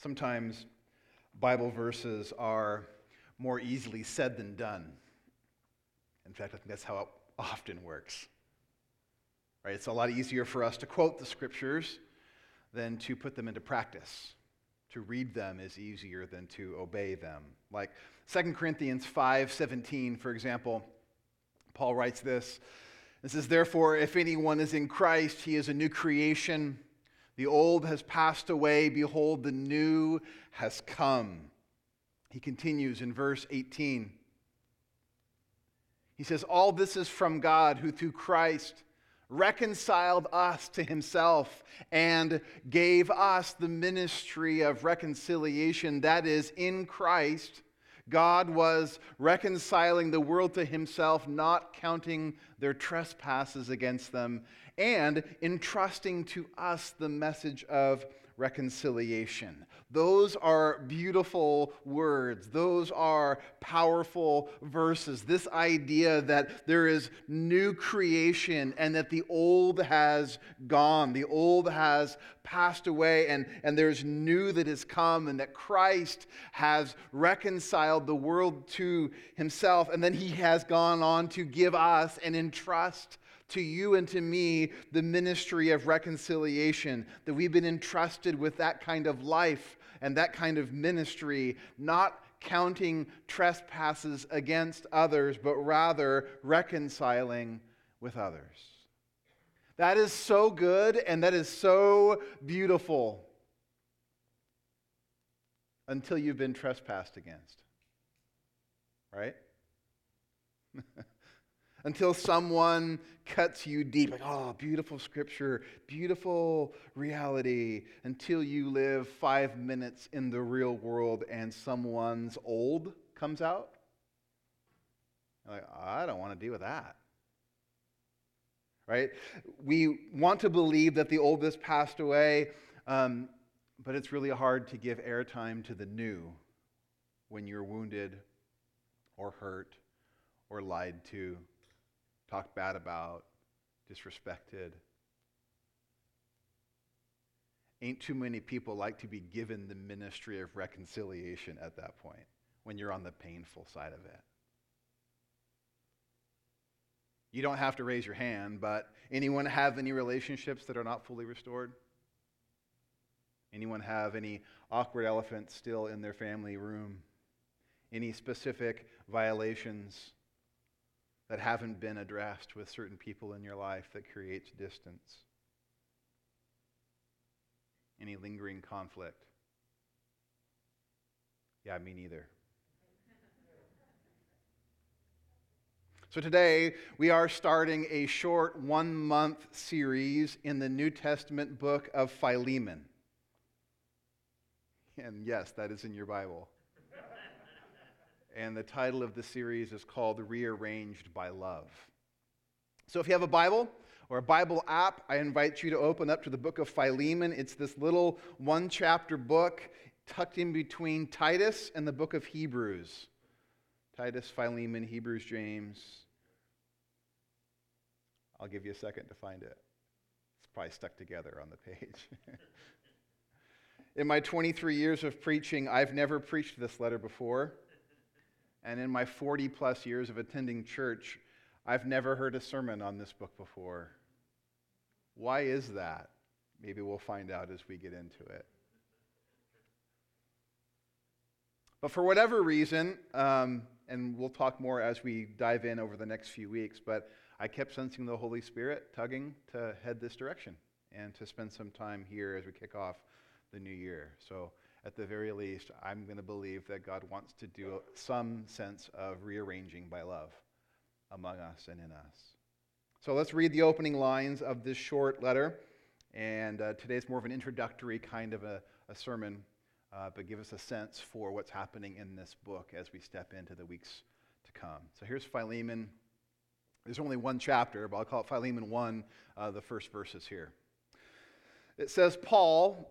Sometimes Bible verses are more easily said than done. In fact, I think that's how it often works. Right? It's a lot easier for us to quote the scriptures than to put them into practice. To read them is easier than to obey them. Like 2 Corinthians 5:17, for example, Paul writes this. It says, Therefore, if anyone is in Christ, he is a new creation. The old has passed away. Behold, the new has come. He continues in verse 18. He says, All this is from God, who through Christ reconciled us to himself and gave us the ministry of reconciliation. That is, in Christ, God was reconciling the world to himself, not counting their trespasses against them, and entrusting to us the message of reconciliation. Those are beautiful words. Those are powerful verses. This idea that there is new creation and that the old has gone, the old has passed away, and, and there's new that has come, and that Christ has reconciled the world to himself, and then he has gone on to give us and entrust to you and to me the ministry of reconciliation, that we've been entrusted with that kind of life and that kind of ministry, not counting trespasses against others, but rather reconciling with others. That is so good and that is so beautiful until you've been trespassed against. Right? until someone cuts you deep. Like, oh, beautiful scripture, beautiful reality, until you live five minutes in the real world and someone's old comes out. like, I don't want to deal with that. Right? We want to believe that the old has passed away, um, but it's really hard to give airtime to the new when you're wounded or hurt or lied to talked bad about, disrespected. Ain't too many people like to be given the ministry of reconciliation at that point when you're on the painful side of it. You don't have to raise your hand, but anyone have any relationships that are not fully restored? Anyone have any awkward elephants still in their family room? Any specific violations that haven't been addressed with certain people in your life that creates distance? Any lingering conflict? Yeah, me neither. So, today we are starting a short one month series in the New Testament book of Philemon. And yes, that is in your Bible and the title of the series is called Rearranged by Love. So if you have a Bible or a Bible app, I invite you to open up to the book of Philemon. It's this little one chapter book tucked in between Titus and the book of Hebrews. Titus, Philemon, Hebrews, James. I'll give you a second to find it. It's probably stuck together on the page. in my 23 years of preaching, I've never preached this letter before. And in my 40 plus years of attending church, I've never heard a sermon on this book before. Why is that? Maybe we'll find out as we get into it. But for whatever reason, um, and we'll talk more as we dive in over the next few weeks, but I kept sensing the Holy Spirit tugging to head this direction and to spend some time here as we kick off the new year. So at the very least, I'm going to believe that God wants to do some sense of rearranging by love among us and in us. So let's read the opening lines of this short letter. And uh, today's more of an introductory kind of a, a sermon, uh, but give us a sense for what's happening in this book as we step into the weeks to come. So here's Philemon. There's only one chapter, but I'll call it Philemon 1, uh, the first verses here. It says, Paul,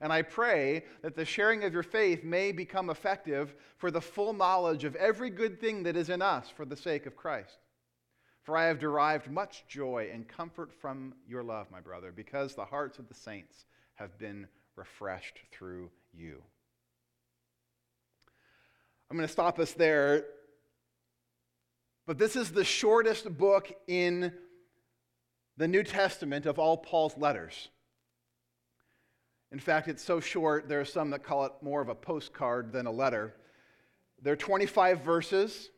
And I pray that the sharing of your faith may become effective for the full knowledge of every good thing that is in us for the sake of Christ. For I have derived much joy and comfort from your love, my brother, because the hearts of the saints have been refreshed through you. I'm going to stop us there. But this is the shortest book in the New Testament of all Paul's letters. In fact, it's so short, there are some that call it more of a postcard than a letter. There are 25 verses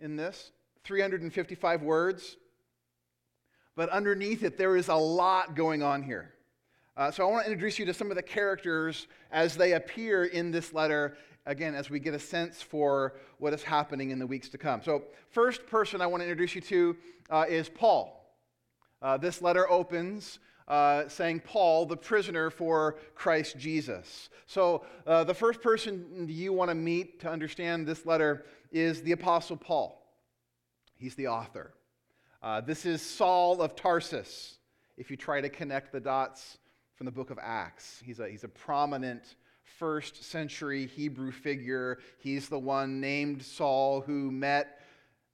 in this, 355 words. But underneath it, there is a lot going on here. Uh, so I want to introduce you to some of the characters as they appear in this letter, again, as we get a sense for what is happening in the weeks to come. So, first person I want to introduce you to uh, is Paul. Uh, this letter opens uh, saying, Paul, the prisoner for Christ Jesus. So, uh, the first person you want to meet to understand this letter is the Apostle Paul. He's the author. Uh, this is Saul of Tarsus, if you try to connect the dots from the book of Acts. He's a, he's a prominent first century Hebrew figure. He's the one named Saul who met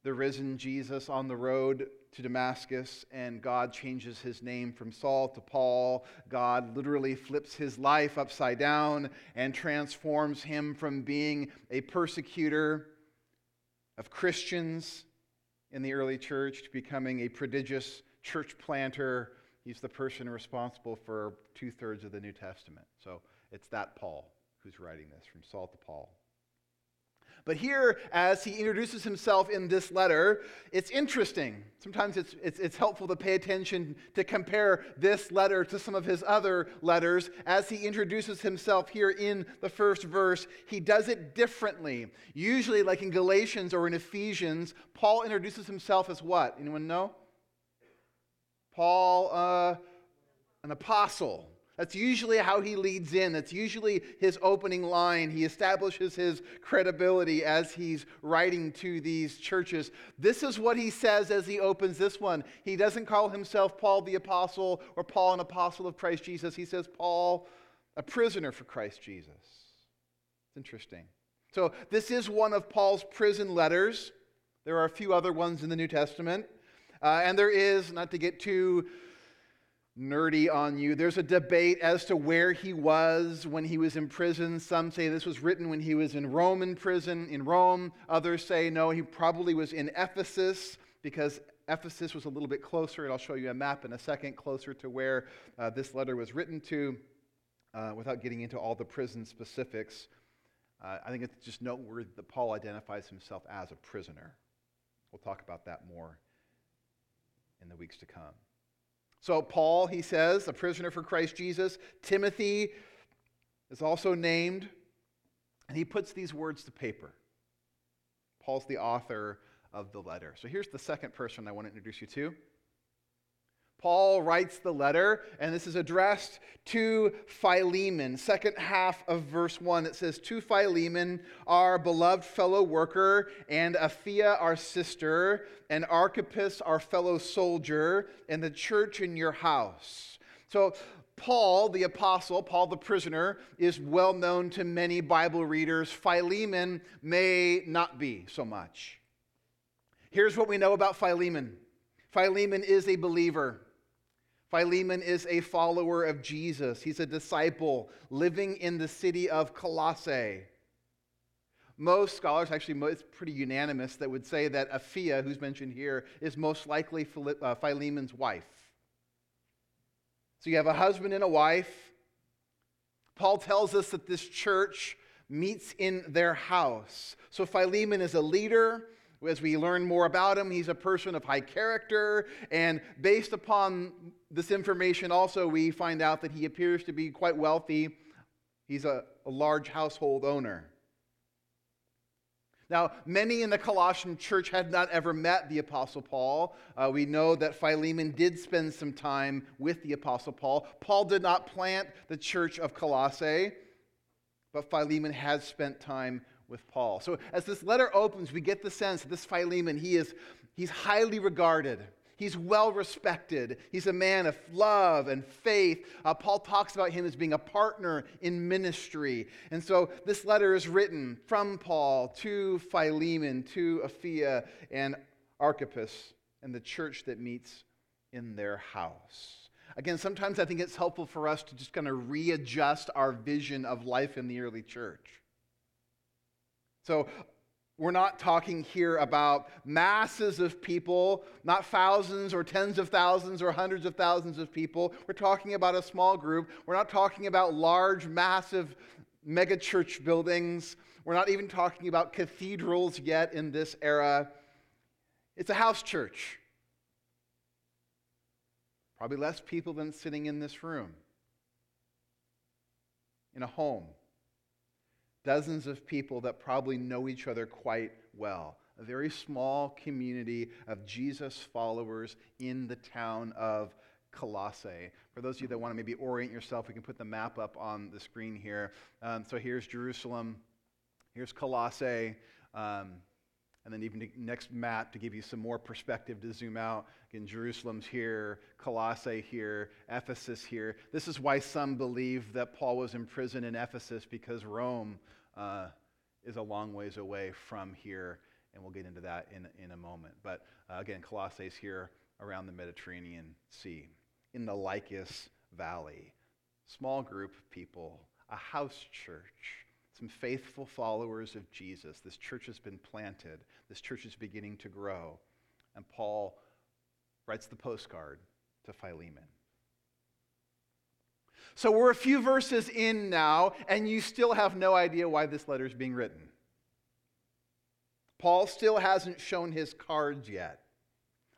the risen Jesus on the road to Damascus, and God changes his name from Saul to Paul. God literally flips his life upside down and transforms him from being a persecutor of Christians in the early church to becoming a prodigious church planter He's the person responsible for two thirds of the New Testament. So it's that Paul who's writing this, from Saul to Paul. But here, as he introduces himself in this letter, it's interesting. Sometimes it's, it's, it's, helpful to pay attention to compare this letter to some of his other letters. As he introduces himself here in the first verse, he does it differently. Usually, like in Galatians or in Ephesians, Paul introduces himself as what? Anyone know? Paul, uh, an apostle. That's usually how he leads in. That's usually his opening line. He establishes his credibility as he's writing to these churches. This is what he says as he opens this one. He doesn't call himself Paul the apostle or Paul an apostle of Christ Jesus. He says Paul, a prisoner for Christ Jesus. It's interesting. So, this is one of Paul's prison letters. There are a few other ones in the New Testament. Uh, and there is, not to get too nerdy on you, there's a debate as to where he was when he was in prison. Some say this was written when he was in Roman prison in Rome. Others say no, he probably was in Ephesus because Ephesus was a little bit closer, and I'll show you a map in a second, closer to where uh, this letter was written to, uh, without getting into all the prison specifics. Uh, I think it's just noteworthy that Paul identifies himself as a prisoner. We'll talk about that more in the weeks to come. So, Paul, he says, a prisoner for Christ Jesus. Timothy is also named, and he puts these words to paper. Paul's the author of the letter. So, here's the second person I want to introduce you to Paul writes the letter, and this is addressed to Philemon. Second half of verse 1, it says, To Philemon, our beloved fellow worker, and Apphia, our sister, and Archippus, our fellow soldier, and the church in your house. So, Paul, the apostle, Paul the prisoner, is well known to many Bible readers. Philemon may not be so much. Here's what we know about Philemon Philemon is a believer. Philemon is a follower of Jesus. He's a disciple living in the city of Colossae. Most scholars, actually, it's pretty unanimous, that would say that Apphia, who's mentioned here, is most likely uh, Philemon's wife. So you have a husband and a wife. Paul tells us that this church meets in their house. So Philemon is a leader. As we learn more about him, he's a person of high character. And based upon this information, also, we find out that he appears to be quite wealthy. He's a, a large household owner. Now, many in the Colossian church had not ever met the Apostle Paul. Uh, we know that Philemon did spend some time with the Apostle Paul. Paul did not plant the church of Colossae. but Philemon has spent time with Paul. So as this letter opens, we get the sense that this Philemon, he is he's highly regarded. He's well respected. He's a man of love and faith. Uh, Paul talks about him as being a partner in ministry. And so this letter is written from Paul to Philemon, to Apphia and Archippus, and the church that meets in their house. Again, sometimes I think it's helpful for us to just kind of readjust our vision of life in the early church. So, we're not talking here about masses of people, not thousands or tens of thousands or hundreds of thousands of people. We're talking about a small group. We're not talking about large, massive mega church buildings. We're not even talking about cathedrals yet in this era. It's a house church. Probably less people than sitting in this room. In a home. Dozens of people that probably know each other quite well. A very small community of Jesus followers in the town of Colossae. For those of you that want to maybe orient yourself, we can put the map up on the screen here. Um, so here's Jerusalem, here's Colossae. Um, and then even next map to give you some more perspective to zoom out. Again, Jerusalem's here, Colossae here, Ephesus here. This is why some believe that Paul was in prison in Ephesus because Rome uh, is a long ways away from here, and we'll get into that in, in a moment. But uh, again, Colossae's here around the Mediterranean Sea, in the Lycus Valley. Small group of people, a house church some faithful followers of Jesus. This church has been planted, this church is beginning to grow. And Paul writes the postcard to Philemon. So we're a few verses in now, and you still have no idea why this letter is being written. Paul still hasn't shown his cards yet.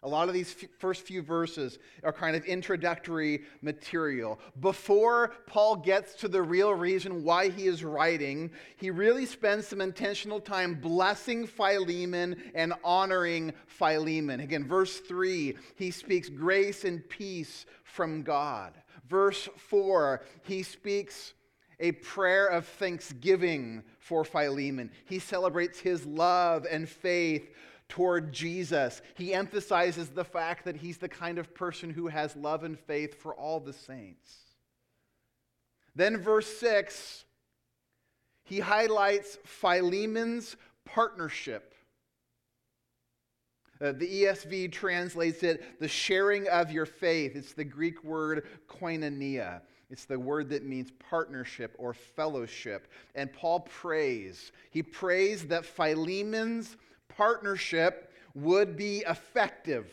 A lot of these f- first few verses are kind of introductory material. Before Paul gets to the real reason why he is writing, he really spends some intentional time blessing Philemon and honoring Philemon. Again, verse 3, he speaks grace and peace from God. Verse 4, he speaks a prayer of thanksgiving for Philemon. He celebrates his love and faith toward Jesus. He emphasizes the fact that he's the kind of person who has love and faith for all the saints. Then, verse 6, he highlights Philemon's partnership. Uh, the ESV translates it the sharing of your faith. It's the Greek word koinonia. It's the word that means partnership or fellowship. And Paul prays. He prays that Philemon's partnership would be effective.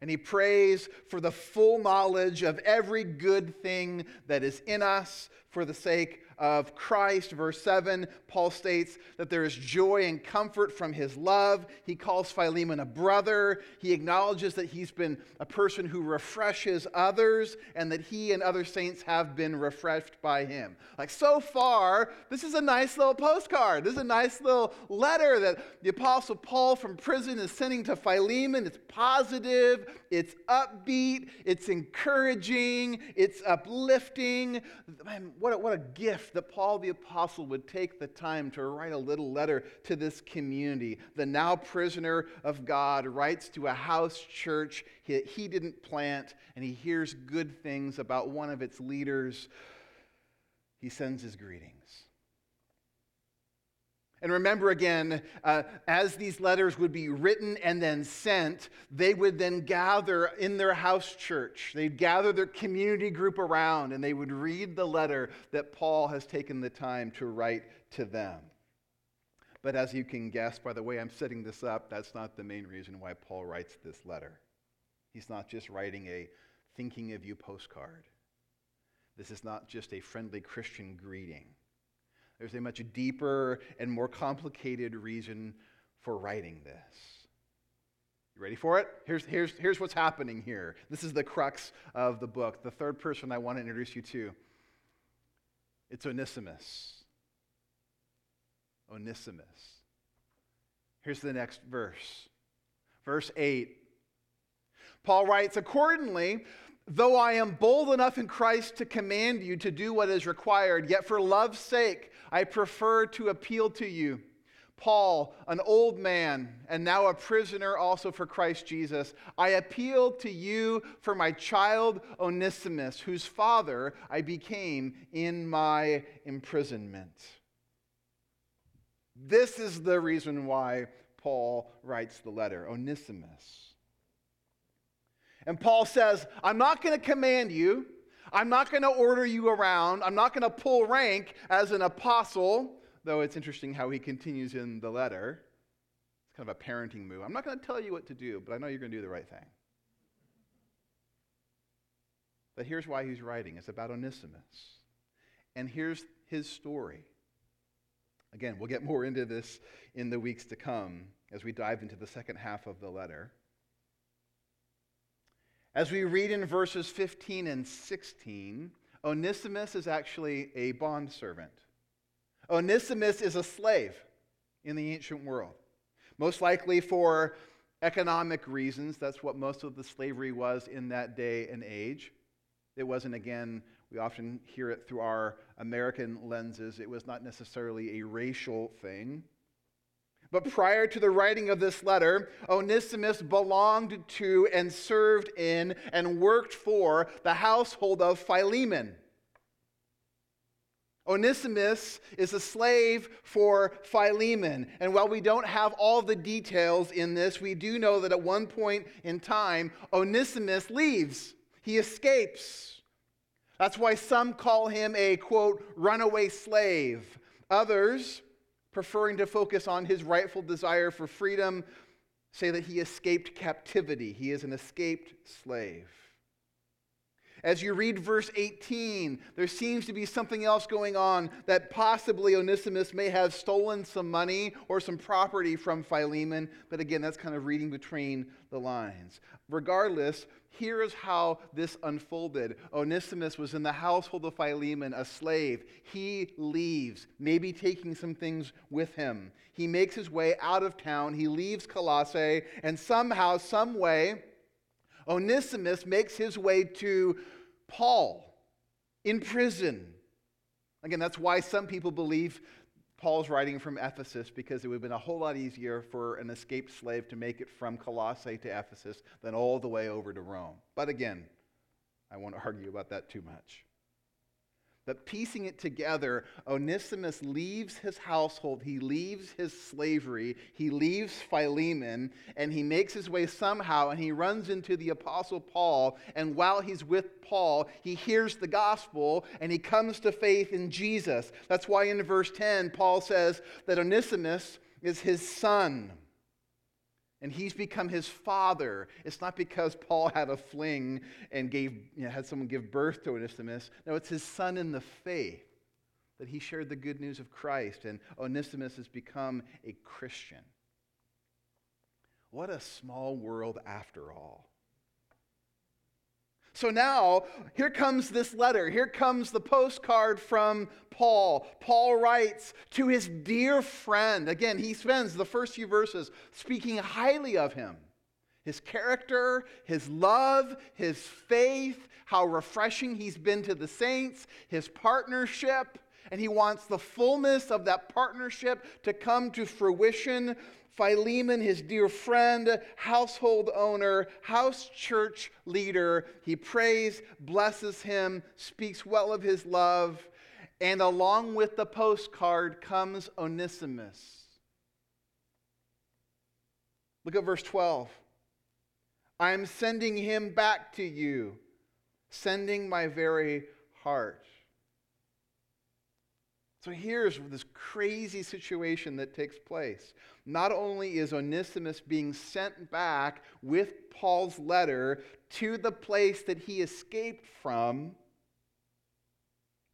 And he prays for the full knowledge of every good thing that is in us for the sake of Christ. Verse 7, Paul states that there is joy and comfort from his love. He calls Philemon a brother. He acknowledges that he's been a person who refreshes others and that he and other saints have been refreshed by him. Like, so far, this is a nice little postcard. This is a nice little letter that the Apostle Paul from prison is sending to Philemon. It's positive, it's upbeat, it's encouraging, it's uplifting. Man, what a, what a gift that Paul the Apostle would take the time to write a little letter to this community. The now prisoner of God writes to a house church he, he didn't plant, and he hears good things about one of its leaders. He sends his greetings. And remember again, uh, as these letters would be written and then sent, they would then gather in their house church. They'd gather their community group around and they would read the letter that Paul has taken the time to write to them. But as you can guess by the way I'm setting this up, that's not the main reason why Paul writes this letter. He's not just writing a thinking of you postcard. This is not just a friendly Christian greeting. There's a much deeper and more complicated reason for writing this. You ready for it? Here's, here's, here's what's happening here. This is the crux of the book. The third person I want to introduce you to it's Onesimus. Onesimus. Here's the next verse. Verse 8. Paul writes, Accordingly, Though I am bold enough in Christ to command you to do what is required, yet for love's sake I prefer to appeal to you. Paul, an old man and now a prisoner also for Christ Jesus, I appeal to you for my child Onesimus, whose father I became in my imprisonment. This is the reason why Paul writes the letter Onesimus. And Paul says, I'm not going to command you. I'm not going to order you around. I'm not going to pull rank as an apostle, though it's interesting how he continues in the letter. It's kind of a parenting move. I'm not going to tell you what to do, but I know you're going to do the right thing. But here's why he's writing it's about Onesimus. And here's his story. Again, we'll get more into this in the weeks to come as we dive into the second half of the letter. As we read in verses 15 and 16, Onesimus is actually a bondservant. Onesimus is a slave in the ancient world, most likely for economic reasons. That's what most of the slavery was in that day and age. It wasn't, again, we often hear it through our American lenses, it was not necessarily a racial thing. But prior to the writing of this letter, Onesimus belonged to and served in and worked for the household of Philemon. Onesimus is a slave for Philemon. And while we don't have all the details in this, we do know that at one point in time, Onesimus leaves. He escapes. That's why some call him a, quote, runaway slave. Others, preferring to focus on his rightful desire for freedom, say that he escaped captivity. He is an escaped slave. As you read verse 18, there seems to be something else going on that possibly Onesimus may have stolen some money or some property from Philemon. But again, that's kind of reading between the lines. Regardless, here is how this unfolded. Onesimus was in the household of Philemon, a slave. He leaves, maybe taking some things with him. He makes his way out of town. He leaves Colossae, and somehow, some way, Onesimus makes his way to Paul in prison. Again, that's why some people believe Paul's writing from Ephesus because it would have been a whole lot easier for an escaped slave to make it from Colossae to Ephesus than all the way over to Rome. But again, I won't argue about that too much. But piecing it together, Onesimus leaves his household, he leaves his slavery, he leaves Philemon, and he makes his way somehow and he runs into the Apostle Paul. And while he's with Paul, he hears the gospel and he comes to faith in Jesus. That's why in verse 10, Paul says that Onesimus is his son and he's become his father. It's not because Paul had a fling and gave, you know, had someone give birth to Onesimus. No, it's his son in the faith that he shared the good news of Christ, and Onesimus has become a Christian. What a small world after all. So now, here comes this letter. Here comes the postcard from Paul. Paul writes to his dear friend. Again, he spends the first few verses speaking highly of him his character, his love, his faith, how refreshing he's been to the saints, his partnership. And he wants the fullness of that partnership to come to fruition Philemon, his dear friend, household owner, house church leader, he prays, blesses him, speaks well of his love, and along with the postcard comes Onesimus. Look at verse 12. I am sending him back to you, sending my very heart. So here's this crazy situation that takes place. Not only is Onesimus being sent back with Paul's letter to the place that he escaped from,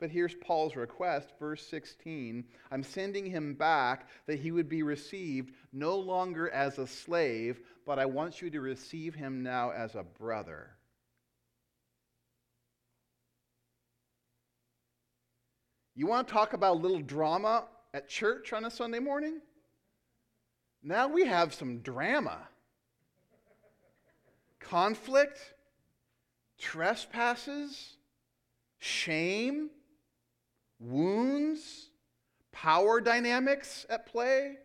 but here's Paul's request, verse 16 I'm sending him back that he would be received no longer as a slave, but I want you to receive him now as a brother. You want to talk about a little drama at church on a Sunday morning? Now we have some drama. Conflict, trespasses, shame, wounds, power dynamics at play,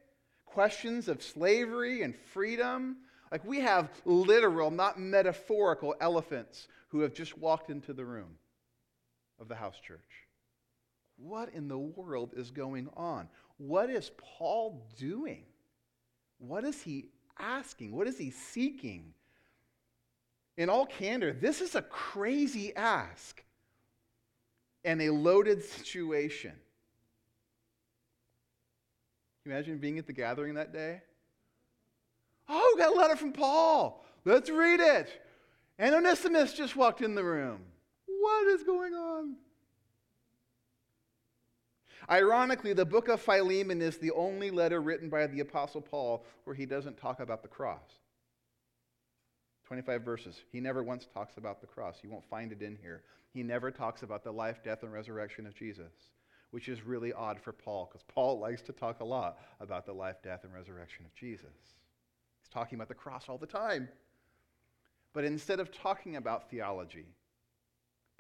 questions of slavery and freedom. Like we have literal, not metaphorical elephants who have just walked into the room of the house church. What in the world is going on? What is Paul doing? What is he asking? What is he seeking? In all candor, this is a crazy ask and a loaded situation. Can you imagine being at the gathering that day? Oh, got a letter from Paul. Let's read it. And Onesimus just walked in the room. What is going on? Ironically, the book of Philemon is the only letter written by the Apostle Paul where he doesn't talk about the cross. 25 verses. He never once talks about the cross. You won't find it in here. He never talks about the life, death, and resurrection of Jesus, which is really odd for Paul because Paul likes to talk a lot about the life, death, and resurrection of Jesus. He's talking about the cross all the time. But instead of talking about theology,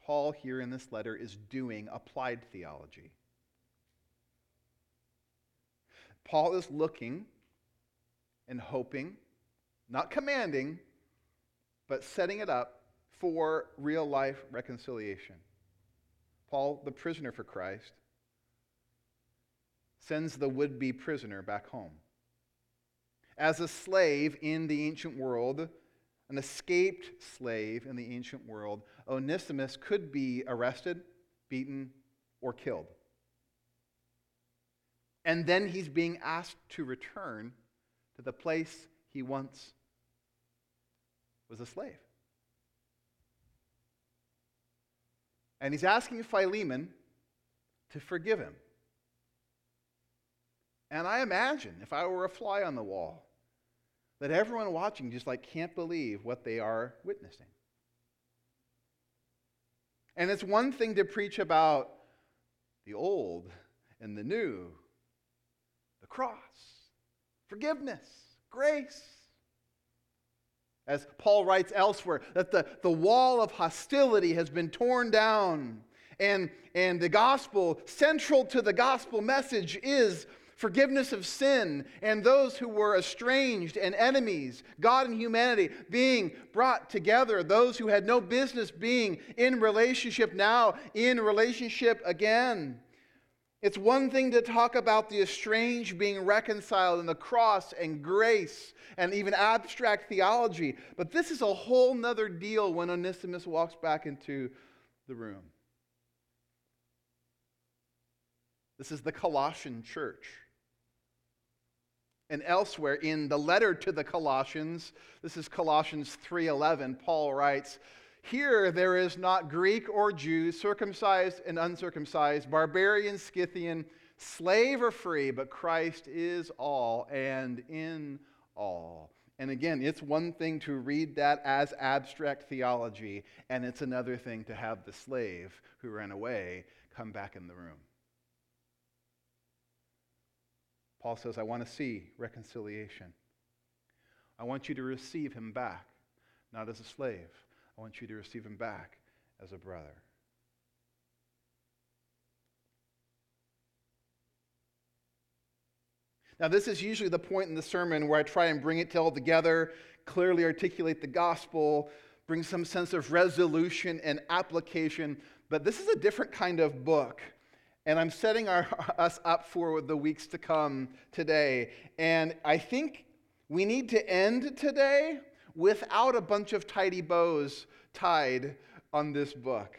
Paul here in this letter is doing applied theology. Paul is looking and hoping, not commanding, but setting it up for real life reconciliation. Paul, the prisoner for Christ, sends the would be prisoner back home. As a slave in the ancient world, an escaped slave in the ancient world, Onesimus could be arrested, beaten, or killed. And then he's being asked to return to the place he once was a slave. And he's asking Philemon to forgive him. And I imagine if I were a fly on the wall, that everyone watching just like can't believe what they are witnessing. And it's one thing to preach about the old and the new, cross, forgiveness, grace. As Paul writes elsewhere, that the, the wall of hostility has been torn down. And, and the gospel, central to the gospel message, is forgiveness of sin and those who were estranged and enemies, God and humanity being brought together, those who had no business being in relationship now in relationship again. It's one thing to talk about the estranged being reconciled and the cross and grace and even abstract theology, but this is a whole nother deal when Onesimus walks back into the room. This is the Colossian church. And elsewhere in the letter to the Colossians, this is Colossians 3:11, Paul writes, here there is not Greek or Jew, circumcised and uncircumcised, barbarian, Scythian, slave or free, but Christ is all and in all. And again, it's one thing to read that as abstract theology, and it's another thing to have the slave who ran away come back in the room. Paul says, I want to see reconciliation. I want you to receive him back, not as a slave, I want you to receive him back as a brother. Now, this is usually the point in the sermon where I try and bring it all together, clearly articulate the gospel, bring some sense of resolution and application. But this is a different kind of book. And I'm setting our, us up for the weeks to come today. And I think we need to end today without a bunch of tidy bows tied on this book.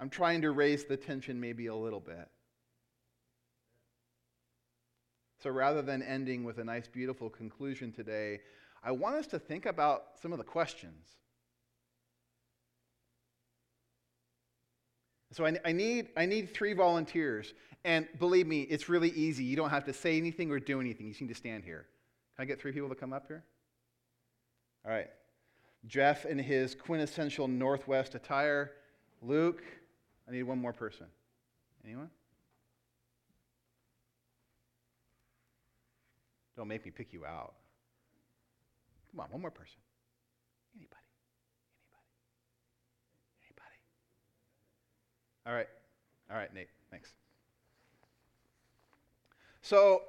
I'm trying to raise the tension maybe a little bit. So rather than ending with a nice, beautiful conclusion today, I want us to think about some of the questions. So I, I, need, I need three volunteers. And believe me, it's really easy. You don't have to say anything or do anything. You just need to stand here. Can I get three people to come up here? All right. Jeff in his quintessential Northwest attire. Luke, I need one more person. Anyone? Don't make me pick you out. Come on, one more person. Anybody? Anybody? Anybody? All right. All right, Nate. Thanks. So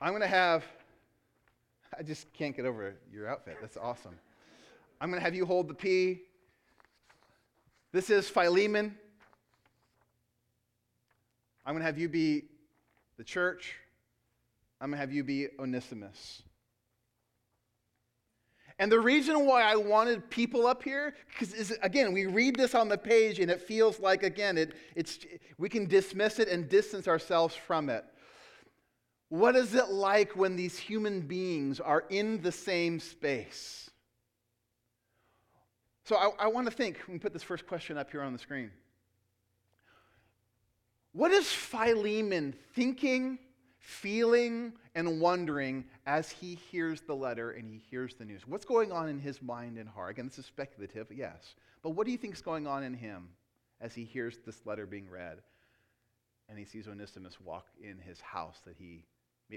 I'm going to have I just can't get over your outfit. That's awesome. I'm going to have you hold the P. This is Philemon. I'm going to have you be the church. I'm going to have you be Onesimus. And the reason why I wanted people up here, because again, we read this on the page and it feels like, again, it, it's, we can dismiss it and distance ourselves from it. What is it like when these human beings are in the same space? So I, I want to think, we put this first question up here on the screen. What is Philemon thinking, feeling, and wondering as he hears the letter and he hears the news? What's going on in his mind and heart? Again, this is speculative, yes. But what do you think is going on in him as he hears this letter being read and he sees Onesimus walk in his house that he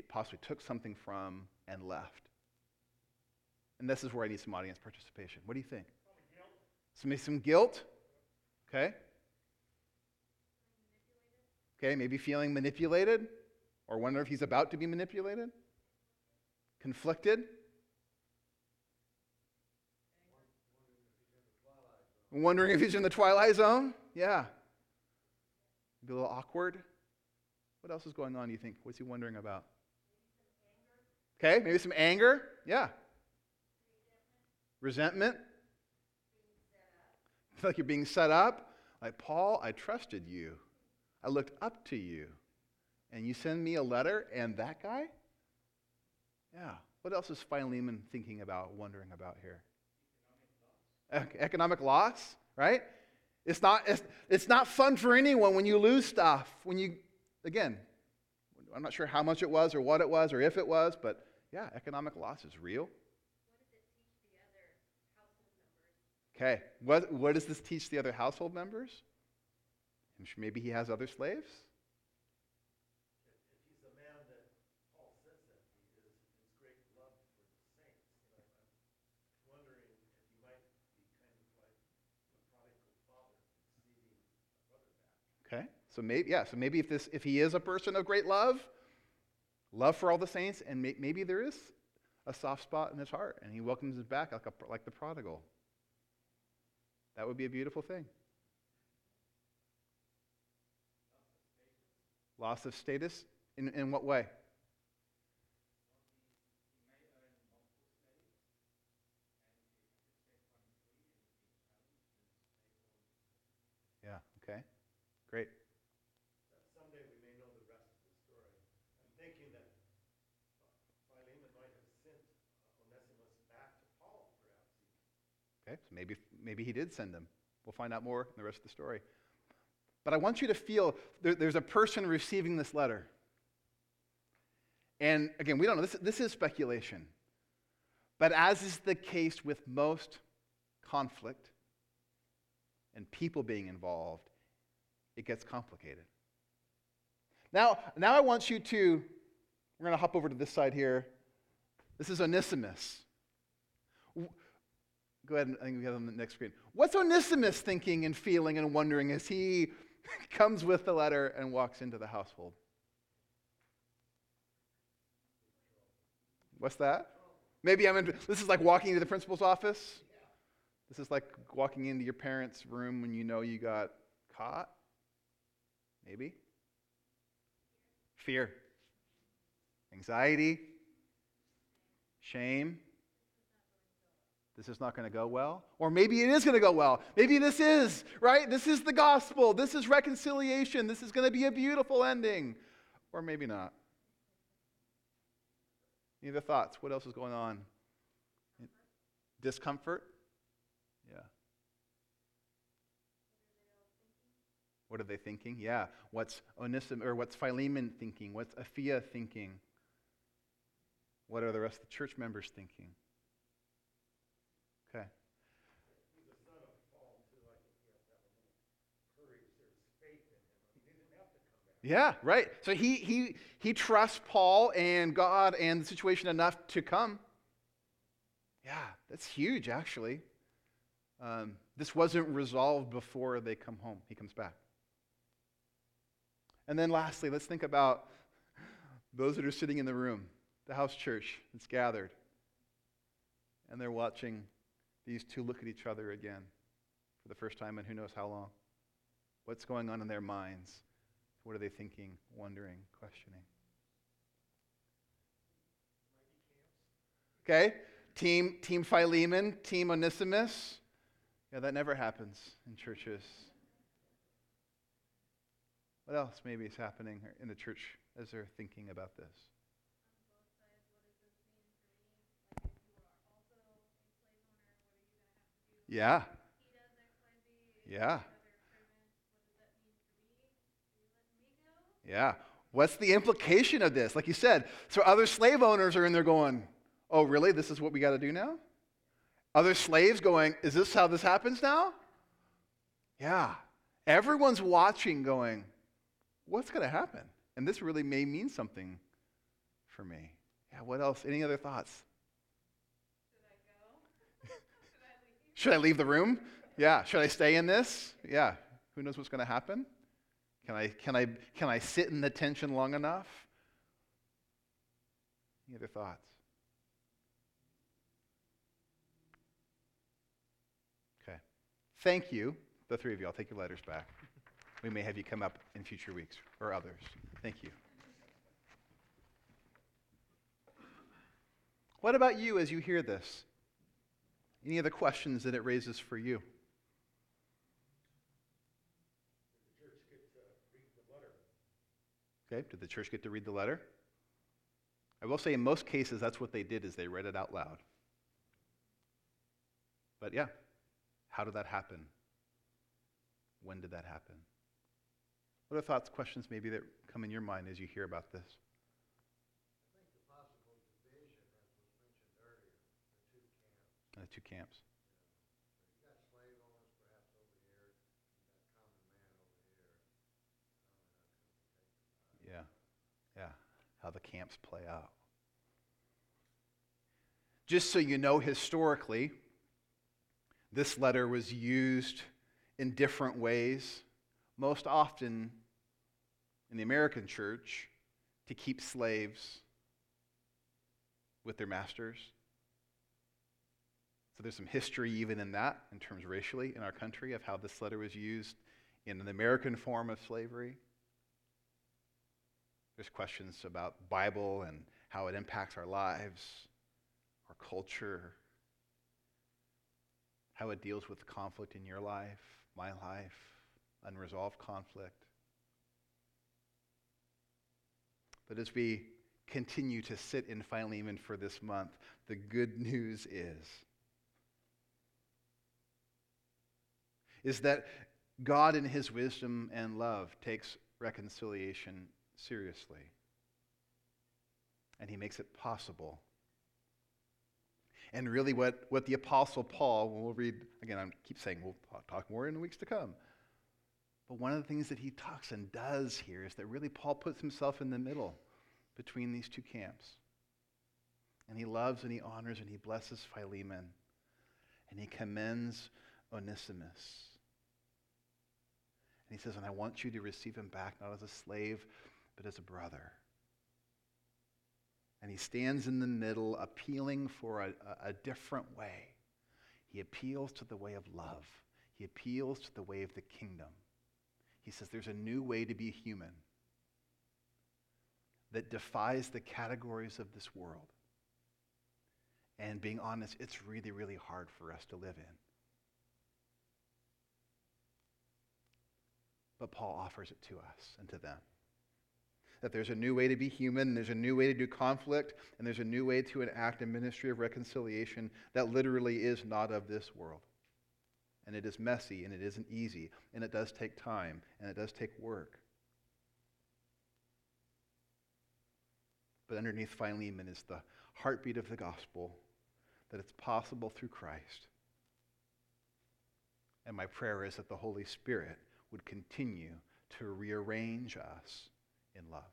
possibly took something from and left? And this is where I need some audience participation. What do you think? Some, some guilt? Okay. Okay, maybe feeling manipulated or wonder if he's about to be manipulated. Conflicted. Wondering if he's in the twilight zone? Yeah. Be a little awkward. What else is going on, do you think? What's he wondering about? Okay, maybe some anger. Yeah. Resentment. Feel like you're being set up. Like, Paul, I trusted you. I looked up to you. And you send me a letter and that guy? Yeah. What else is Philemon thinking about, wondering about here? Economic loss, Economic loss right? It's not, it's, it's not fun for anyone when you lose stuff. When you, again, I'm not sure how much it was or what it was or if it was, but yeah, economic loss is real. Okay, what, what does this teach the other household members? I'm sure maybe he has other slaves. Okay, so maybe yeah, so maybe if this if he is a person of great love, love for all the saints, and may, maybe there is a soft spot in his heart, and he welcomes us back like a, like the prodigal. That would be a beautiful thing. Loss of status? In, in what way? Yeah, okay. Great. Someday we may know the rest of the story. I'm thinking that Philemon might have sent Onesimus back to Paul, perhaps. Okay, so maybe, maybe he did send him. We'll find out more in the rest of the story. But I want you to feel there, there's a person receiving this letter. And again, we don't know. This, this is speculation. But as is the case with most conflict and people being involved, it gets complicated. Now, now I want you to, we're going to hop over to this side here. This is Onesimus. Go ahead and I think we have on the next screen. What's Onesimus thinking and feeling and wondering as he comes with the letter and walks into the household? What's that? Maybe I'm in, this is like walking into the principal's office. This is like walking into your parents' room when you know you got caught. Maybe. Fear. Anxiety. Shame this is not going to go well. Or maybe it is going to go well. Maybe this is, right? This is the gospel. This is reconciliation. This is going to be a beautiful ending. Or maybe not. Any other thoughts? What else is going on? Discomfort? Yeah. What are they thinking? Yeah. What's Onisim or what's Philemon thinking? What's Apphia thinking? What are the rest of the church members thinking? Okay. Yeah, right. So he, he, he trusts Paul and God and the situation enough to come. Yeah, that's huge, actually. Um, this wasn't resolved before they come home. He comes back. And then lastly, let's think about those that are sitting in the room, the house church that's gathered. And they're watching these two look at each other again for the first time and who knows how long. What's going on in their minds? What are they thinking, wondering, questioning? Okay? Team, team Philemon, Team Onesimus. Yeah, that never happens in churches. What else maybe is happening in the church as they're thinking about this? Yeah. Yeah. Yeah. What's the implication of this? Like you said, so other slave owners are in there going, oh, really? This is what we got to do now? Other slaves going, is this how this happens now? Yeah. Everyone's watching going, what's going to happen? And this really may mean something for me. Yeah, what else? Any other thoughts? Should I go? should, I should I leave the room? Yeah. Should I stay in this? Yeah. Who knows what's going to happen? Can I, can, I, can I sit in the tension long enough? Any other thoughts? Okay. Thank you, the three of you. I'll take your letters back. We may have you come up in future weeks or others. Thank you. What about you as you hear this? Any other questions that it raises for you? Okay, did the church get to read the letter? I will say in most cases that's what they did is they read it out loud. But yeah, how did that happen? When did that happen? What are thoughts, questions maybe that come in your mind as you hear about this? The possible division, as was mentioned earlier, the two camps. The two camps. You got slave owners perhaps over here, you got common man over here. Yeah. Yeah. How the camps play out. Just so you know, historically, this letter was used in different ways, most often in the American church to keep slaves with their masters. So there's some history even in that, in terms racially, in our country, of how this letter was used in an American form of slavery. There's questions about Bible and how it impacts our lives, our culture, how it deals with conflict in your life, my life, unresolved conflict. But as we continue to sit in Philemon for this month, the good news is is that God in his wisdom and love takes reconciliation seriously. And he makes it possible. And really, what, what the Apostle Paul, we'll read, again, I keep saying we'll talk more in the weeks to come. But one of the things that he talks and does here is that really Paul puts himself in the middle between these two camps. And he loves and he honors and he blesses Philemon. And he commends Onesimus. And he says, And I want you to receive him back not as a slave, but as a brother. And he stands in the middle, appealing for a, a, different way. He appeals to the way of love, he appeals to the way of the kingdom. He says, There's a new way to be human that defies the categories of this world. And being honest, it's really, really hard for us to live in. But Paul offers it to us and to them. That there's a new way to be human, and there's a new way to do conflict, and there's a new way to enact a ministry of reconciliation that literally is not of this world. And it is messy, and it isn't easy, and it does take time, and it does take work. But underneath Philemon is the heartbeat of the gospel that it's possible through Christ. And my prayer is that the Holy Spirit would continue to rearrange us in love.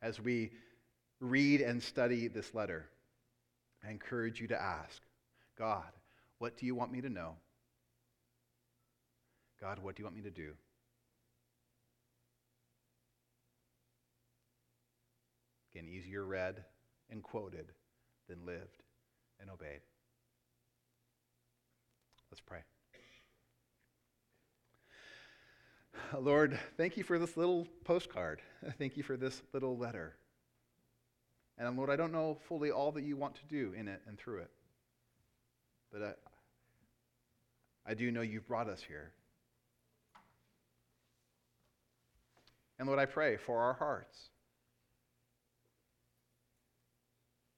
As we read and study this letter, I encourage you to ask God, what do you want me to know? God, what do you want me to do? Again, easier read and quoted than lived and obeyed. Let's pray. Lord, thank you for this little postcard. Thank you for this little letter. And Lord, I don't know fully all that you want to do in it and through it. But I, I do know you've brought us here. And Lord, I pray for our hearts.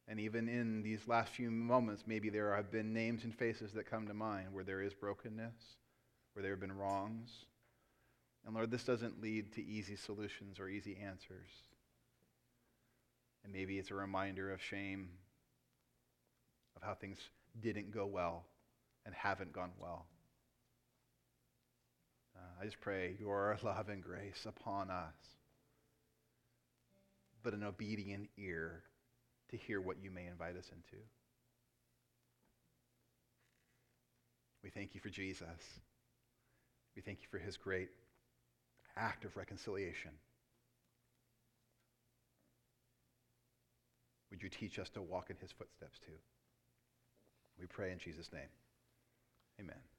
And even in these last few moments, maybe there have been names and faces that come to mind where there is brokenness, where there have been wrongs. And Lord, this doesn't lead to easy solutions or easy answers. And maybe it's a reminder of shame, of how things didn't go well and haven't gone well. Uh, I just pray your love and grace upon us, but an obedient ear to hear what you may invite us into. We thank you for Jesus. We thank you for his great act of reconciliation. Would you teach us to walk in his footsteps too? We pray in Jesus' name. Amen.